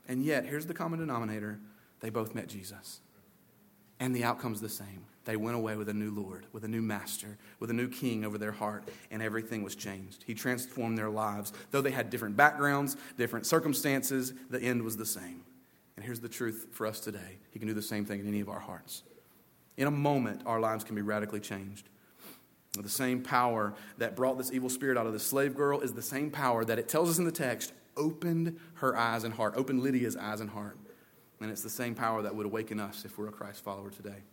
And yet, here's the common denominator: they both met Jesus, and the outcome's the same. They went away with a new Lord, with a new master, with a new king over their heart, and everything was changed. He transformed their lives. Though they had different backgrounds, different circumstances, the end was the same. And here's the truth for us today He can do the same thing in any of our hearts. In a moment, our lives can be radically changed. The same power that brought this evil spirit out of the slave girl is the same power that it tells us in the text opened her eyes and heart, opened Lydia's eyes and heart. And it's the same power that would awaken us if we're a Christ follower today.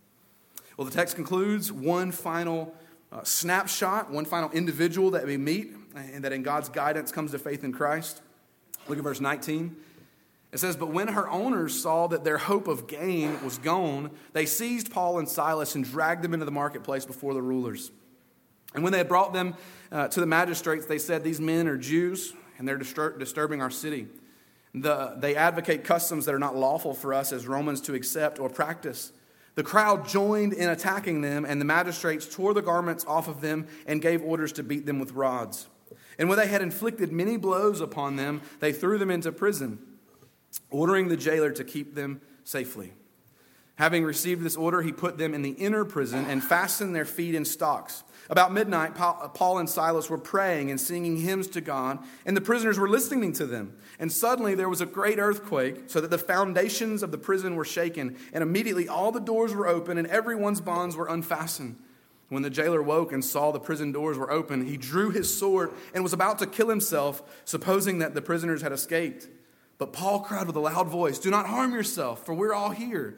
Well, the text concludes one final uh, snapshot, one final individual that we meet, and that in God's guidance comes to faith in Christ. Look at verse 19. It says, But when her owners saw that their hope of gain was gone, they seized Paul and Silas and dragged them into the marketplace before the rulers. And when they had brought them uh, to the magistrates, they said, These men are Jews, and they're distur- disturbing our city. The, they advocate customs that are not lawful for us as Romans to accept or practice. The crowd joined in attacking them, and the magistrates tore the garments off of them and gave orders to beat them with rods. And when they had inflicted many blows upon them, they threw them into prison, ordering the jailer to keep them safely. Having received this order, he put them in the inner prison and fastened their feet in stocks. About midnight, Paul and Silas were praying and singing hymns to God, and the prisoners were listening to them. And suddenly there was a great earthquake, so that the foundations of the prison were shaken, and immediately all the doors were open, and everyone's bonds were unfastened. When the jailer woke and saw the prison doors were open, he drew his sword and was about to kill himself, supposing that the prisoners had escaped. But Paul cried with a loud voice, Do not harm yourself, for we're all here.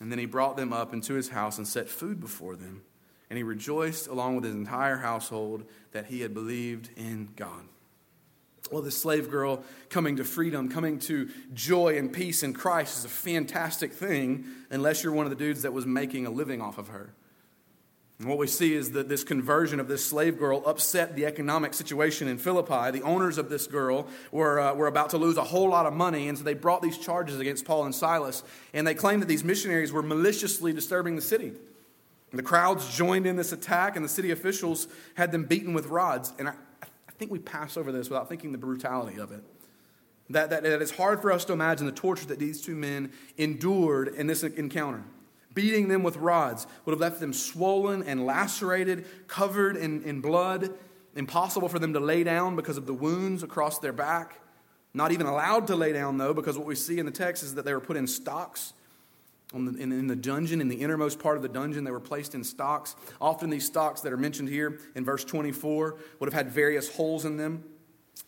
And then he brought them up into his house and set food before them. And he rejoiced along with his entire household that he had believed in God. Well, the slave girl coming to freedom, coming to joy and peace in Christ is a fantastic thing unless you're one of the dudes that was making a living off of her. And what we see is that this conversion of this slave girl upset the economic situation in Philippi. The owners of this girl were, uh, were about to lose a whole lot of money, and so they brought these charges against Paul and Silas. And they claimed that these missionaries were maliciously disturbing the city. And the crowds joined in this attack, and the city officials had them beaten with rods. And I, I think we pass over this without thinking the brutality of it. That, that, that it's hard for us to imagine the torture that these two men endured in this encounter beating them with rods would have left them swollen and lacerated, covered in, in blood, impossible for them to lay down because of the wounds across their back. Not even allowed to lay down, though, because what we see in the text is that they were put in stocks. The, in, in, the dungeon, in the innermost part of the dungeon, they were placed in stocks. Often, these stocks that are mentioned here in verse 24 would have had various holes in them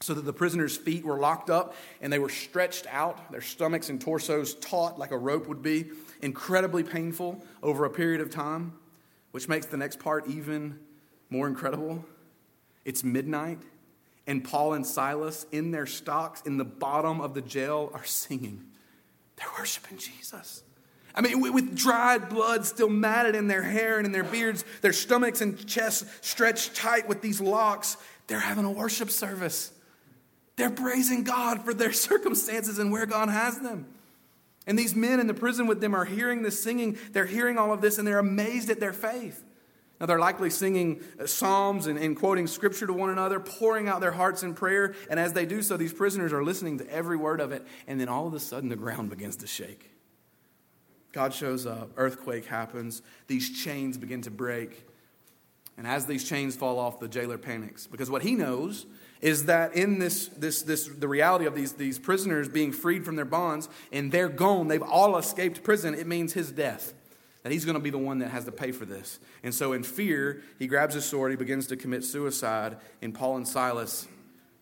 so that the prisoners' feet were locked up and they were stretched out, their stomachs and torsos taut like a rope would be incredibly painful over a period of time, which makes the next part even more incredible. It's midnight, and Paul and Silas, in their stocks in the bottom of the jail, are singing. They're worshiping Jesus. I mean, with dried blood still matted in their hair and in their beards, their stomachs and chests stretched tight with these locks, they're having a worship service. They're praising God for their circumstances and where God has them. And these men in the prison with them are hearing this singing. They're hearing all of this and they're amazed at their faith. Now, they're likely singing uh, psalms and, and, quoting scripture to one another, pouring out their hearts in prayer. And as they do so, these prisoners are listening to every word of it. And then all of a sudden, the ground begins to shake. God shows up, earthquake happens, these chains begin to break. And as these chains fall off, the jailer panics because what he knows is that in this, this, this the reality of these, these prisoners being freed from their bonds and they're gone, they've all escaped prison, it means his death. That he's going to be the one that has to pay for this. And so, in fear, he grabs his sword, he begins to commit suicide. And Paul and Silas,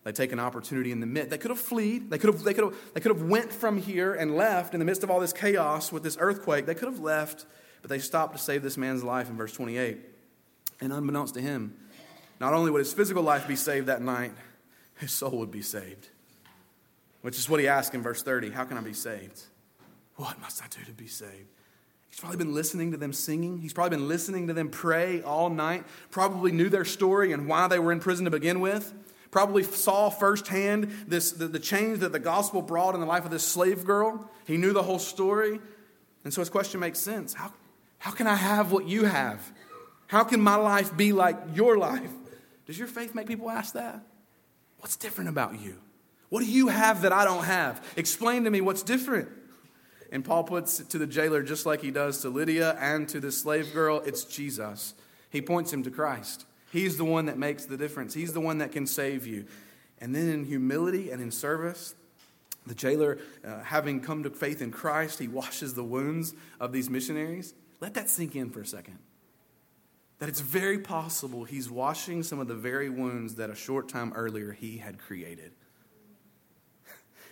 they take an opportunity in the midst. They could have fled. They could have, they could have, they could have went from here and left in the midst of all this chaos with this earthquake. They could have left, but they stopped to save this man's life in verse 28. And unbeknownst to him, not only would his physical life be saved that night, his soul would be saved. Which is what he asked in verse 30 How can I be saved? What must I do to be saved? He's probably been listening to them singing. He's probably been listening to them pray all night. Probably knew their story and why they were in prison to begin with. Probably saw firsthand this, the, the change that the gospel brought in the life of this slave girl. He knew the whole story. And so his question makes sense. How, how can I have what you have? How can my life be like your life? Does your faith make people ask that? What's different about you? What do you have that I don't have? Explain to me what's different. And Paul puts it to the jailer just like he does to Lydia and to the slave girl it's Jesus. He points him to Christ. He's the one that makes the difference, He's the one that can save you. And then in humility and in service, the jailer, uh, having come to faith in Christ, he washes the wounds of these missionaries. Let that sink in for a second that it's very possible he's washing some of the very wounds that a short time earlier he had created.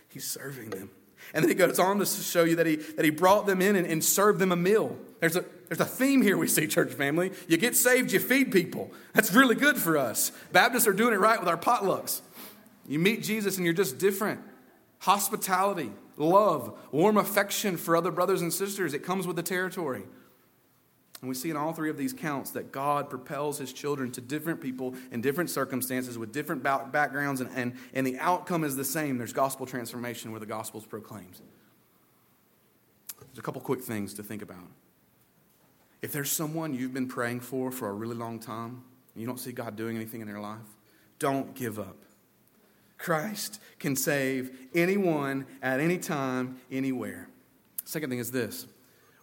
he's serving them. And then he goes on to show you that he, that he brought them in and, and served them a meal. There's a, there's a theme here we see, church family. You get saved, you feed people. That's really good for us. Baptists are doing it right with our potlucks. You meet Jesus and you're just different. Hospitality, love, warm affection for other brothers and sisters, it comes with the territory. And we see in all three of these counts that God propels his children to different people in different circumstances with different backgrounds, and, and, and the outcome is the same. There's gospel transformation where the gospel is proclaimed. There's a couple quick things to think about. If there's someone you've been praying for for a really long time, and you don't see God doing anything in their life, don't give up. Christ can save anyone at any time, anywhere. Second thing is this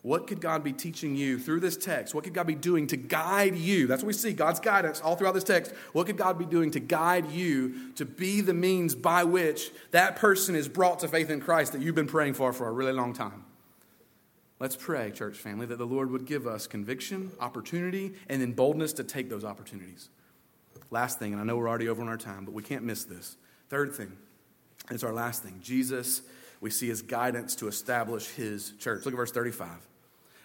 what could God be teaching you through this text? What could God be doing to guide you? That's what we see God's guidance all throughout this text. What could God be doing to guide you to be the means by which that person is brought to faith in Christ that you've been praying for for a really long time? Let's pray, church family, that the Lord would give us conviction, opportunity, and then boldness to take those opportunities. Last thing, and I know we're already over on our time, but we can't miss this. Third thing, it's our last thing. Jesus, we see his guidance to establish his church. Look at verse 35.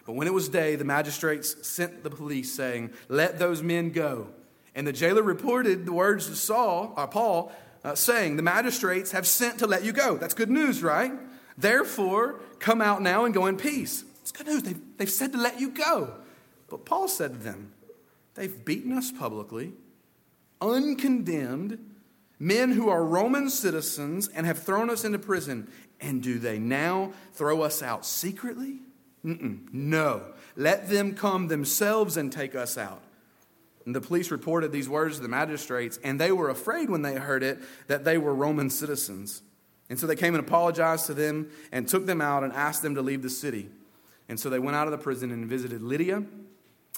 But when it was day, the magistrates sent the police, saying, Let those men go. And the jailer reported the words to Saul, uh, Paul, uh, saying, The magistrates have sent to let you go. That's good news, right? Therefore, come out now and go in peace. It's good news. They've, they've said to let you go. But Paul said to them, They've beaten us publicly, uncondemned, men who are Roman citizens, and have thrown us into prison. And do they now throw us out secretly? Mm-mm, no. Let them come themselves and take us out. And the police reported these words to the magistrates, and they were afraid when they heard it that they were Roman citizens. And so they came and apologized to them and took them out and asked them to leave the city. And so they went out of the prison and visited Lydia.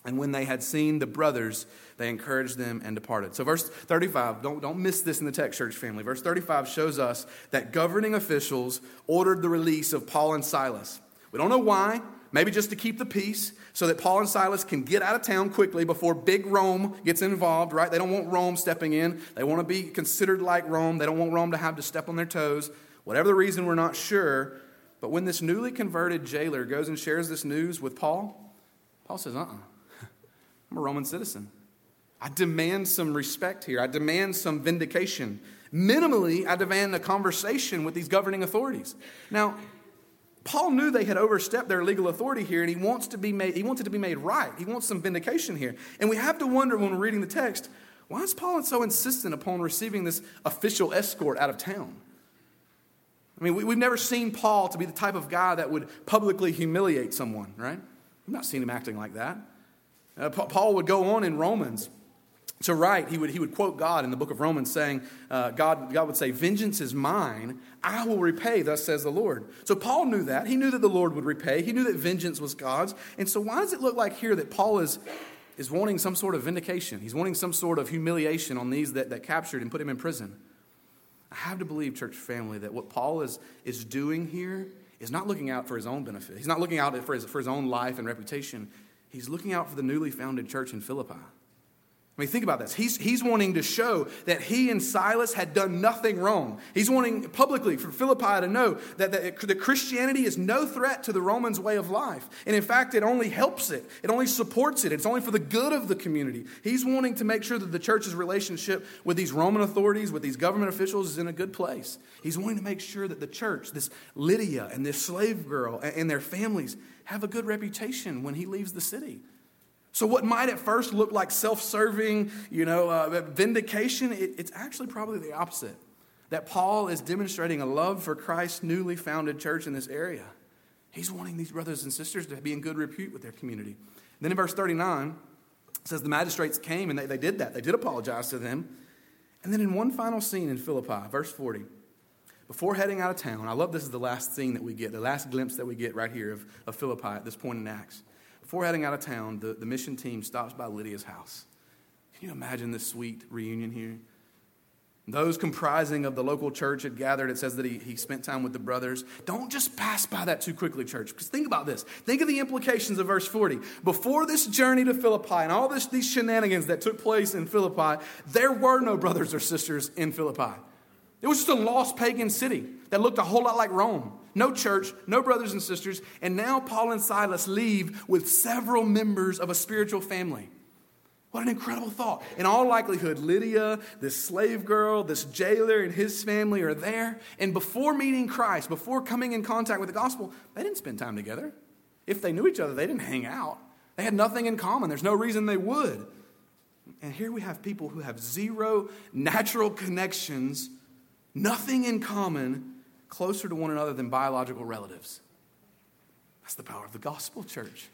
And when they had seen the brothers, they encouraged them and departed. So, verse 35, don't, don't miss this in the text, church family. Verse 35 shows us that governing officials ordered the release of Paul and Silas. We don't know why, maybe just to keep the peace so that Paul and Silas can get out of town quickly before big Rome gets involved, right? They don't want Rome stepping in. They want to be considered like Rome. They don't want Rome to have to step on their toes. Whatever the reason, we're not sure. But when this newly converted jailer goes and shares this news with Paul, Paul says, uh uh-uh. uh, I'm a Roman citizen. I demand some respect here. I demand some vindication. Minimally, I demand a conversation with these governing authorities. Now, Paul knew they had overstepped their legal authority here, and he wants to be made, he wants it to be made right. He wants some vindication here. And we have to wonder when we're reading the text, Why is Paul so insistent upon receiving this official escort out of town? I mean, we, have never seen Paul to be the type of guy that would publicly humiliate someone, right? We've not seen him acting like that. Uh, Paul would go on in Romans to write, he would, he would quote God in the book of Romans saying, uh, God, God would say, Vengeance is mine, I will repay, thus says the Lord. So Paul knew that. He knew that the Lord would repay. He knew that vengeance was God's. And so why does it look like here that Paul is, is wanting some sort of vindication? He's wanting some sort of humiliation on these that, that captured and put him in prison. I have to believe, church family, that what Paul is, is doing here is not looking out for his own benefit. He's not looking out for his, for his own life and reputation. He's looking out for the newly founded church in Philippi. I mean, think about this. He's, he's wanting to show that he and Silas had done nothing wrong. He's wanting publicly for Philippi to know that, that, that Christianity is no threat to the Romans' way of life. And in fact, it only helps it, it only supports it. It's only for the good of the community. He's wanting to make sure that the church's relationship with these Roman authorities, with these government officials, is in a good place. He's wanting to make sure that the church, this Lydia and this slave girl and, and their families, have a good reputation when he leaves the city. So, what might at first look like self serving, you know, uh, vindication, it, it's actually probably the opposite. That Paul is demonstrating a love for Christ's newly founded church in this area. He's wanting these brothers and sisters to be in good repute with their community. Then in verse 39, it says the magistrates came and they, they did that. They did apologize to them. And then in one final scene in Philippi, verse 40, before heading out of town, I love this is the last scene that we get, the last glimpse that we get right here of, of Philippi at this point in Acts. Before heading out of town, the, the mission team stops by Lydia's house. Can you imagine this sweet reunion here? Those comprising of the local church had gathered. It says that he, he spent time with the brothers. Don't just pass by that too quickly, church. Because think about this. Think of the implications of verse 40. Before this journey to Philippi and all this, these shenanigans that took place in Philippi, there were no brothers or sisters in Philippi. It was just a lost pagan city that looked a whole lot like Rome. No church, no brothers and sisters, and now Paul and Silas leave with several members of a spiritual family. What an incredible thought. In all likelihood, Lydia, this slave girl, this jailer, and his family are there. And before meeting Christ, before coming in contact with the gospel, they didn't spend time together. If they knew each other, they didn't hang out. They had nothing in common. There's no reason they would. And here we have people who have zero natural connections nothing in common closer to one another than biological relatives. That's the power of the gospel, church.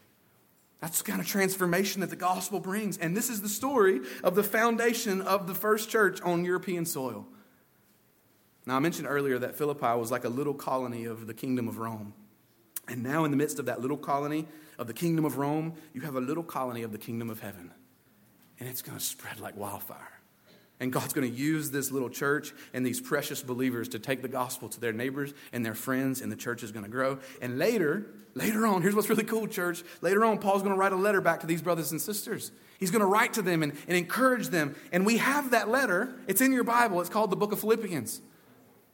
That's the kind of transformation that the gospel brings. And this is the story of the foundation of the first church on European soil. Now, I mentioned earlier that Philippi was like a little colony of the kingdom of Rome. And now, in the midst of that little colony of the kingdom of Rome, you have a little colony of the kingdom of heaven. And it's going to spread like wildfire. And God's going to use this little church and these precious believers to take the gospel to their neighbors and their friends, and the church is going to grow. And later, later on, here's what's really cool, church. Later on, Paul's going to write a letter back to these brothers and sisters. He's going to write to them and, and encourage them. And we have that letter. It's in your Bible. It's called the book of Philippians.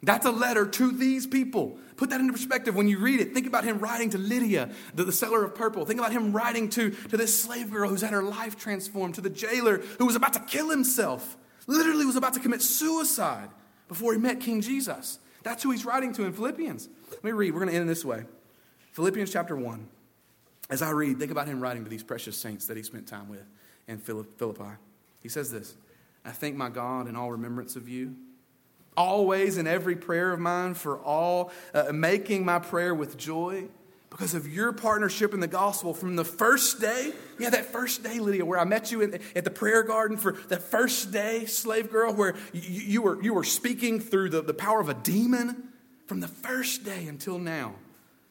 That's a letter to these people. Put that into perspective when you read it. Think about him writing to Lydia, the, the, seller of purple. Think about him writing to, to this slave girl who's had her life transformed, to the jailer who was about to kill himself literally was about to commit suicide before he met King Jesus. That's who he's writing to in Philippians. Let me read. We're going to end this way. Philippians chapter 1. As I read, think about him writing to these precious saints that he spent time with in Philippi. He says this I thank my God in all remembrance of you, always in every prayer of mine, for all, uh, making my prayer with joy because of your partnership in the gospel from the first day. Yeah, that first day, Lydia, where I met you in, at the prayer garden for that first day, slave girl, where you, you, were, you were speaking through the, the power of a demon from the first day until now.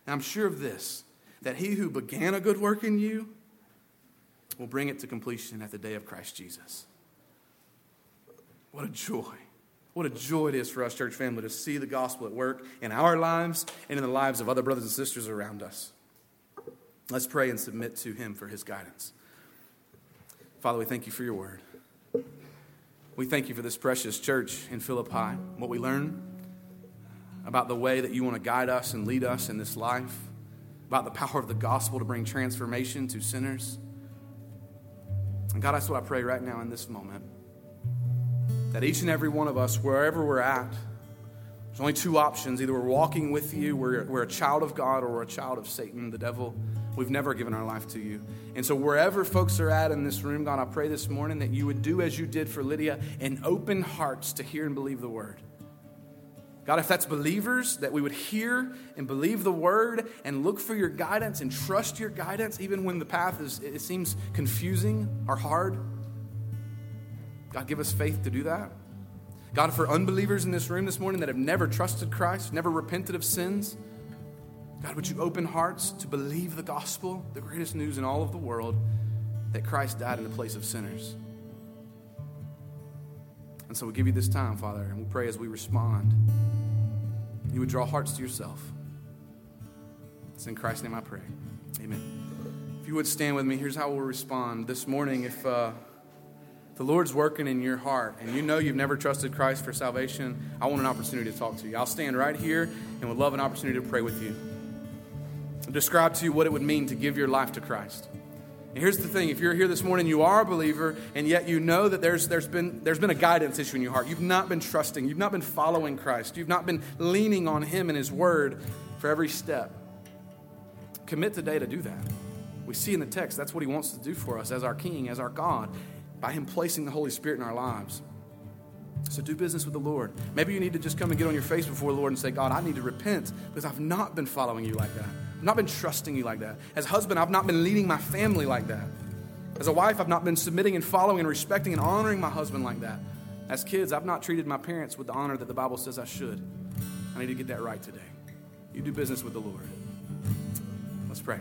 And I'm sure of this that he who began a good work in you will bring it to completion at the day of Christ Jesus. What a joy. What a joy it is for us, church family, to see the gospel at work in our lives and in the lives of other brothers and sisters around us. Let's pray and submit to Him for His guidance. Father, we thank you for your word. We thank you for this precious church in Philippi, what we learn about the way that you want to guide us and lead us in this life, about the power of the gospel to bring transformation to sinners. And God, that's what I pray right now in this moment that each and every one of us, wherever we're at, there's only two options. Either we're walking with you, we're, we're a child of God, or we're a child of Satan, the devil. we've never given our life to you. And so, wherever folks are at in this room, God, I pray this morning that you would do as you did for Lydia and open hearts to hear and believe the word. God, if that's believers, that we would hear and believe the word and look for your guidance and trust your guidance, even when the path is, it seems confusing or hard. God, give us faith to do that. God, for unbelievers in this room this morning that have never trusted Christ, never repented of sins, God, would you open hearts to believe the gospel, the greatest news in all of the world, that Christ died in the place of sinners? And so we give you this time, Father, and we pray as we respond you would draw hearts to yourself. It's in Christ's name I pray. Amen. If you would stand with me, here's how we'll respond. This morning, if uh, the Lord's working in your heart and you know you've never trusted Christ for salvation, I want an opportunity to talk to you. I'll stand right here and would love an opportunity to pray with you. Describe to you what it would mean to give your life to Christ. And here's the thing if you're here this morning, you are a believer, and yet you know that there's, there's, been, there's been a guidance issue in your heart. You've not been trusting, you've not been following Christ, you've not been leaning on Him and His Word for every step. Commit today to do that. We see in the text that's what He wants to do for us as our King, as our God, by Him placing the Holy Spirit in our lives. So do business with the Lord. Maybe you need to just come and get on your face before the Lord and say, God, I need to repent because I've not been following you like that. I've not been trusting you like that. As a husband, I've not been leading my family like that. As a wife, I've not been submitting and following and respecting and honoring my husband like that. As kids, I've not treated my parents with the honor that the Bible says I should. I need to get that right today. You do business with the Lord. Let's pray.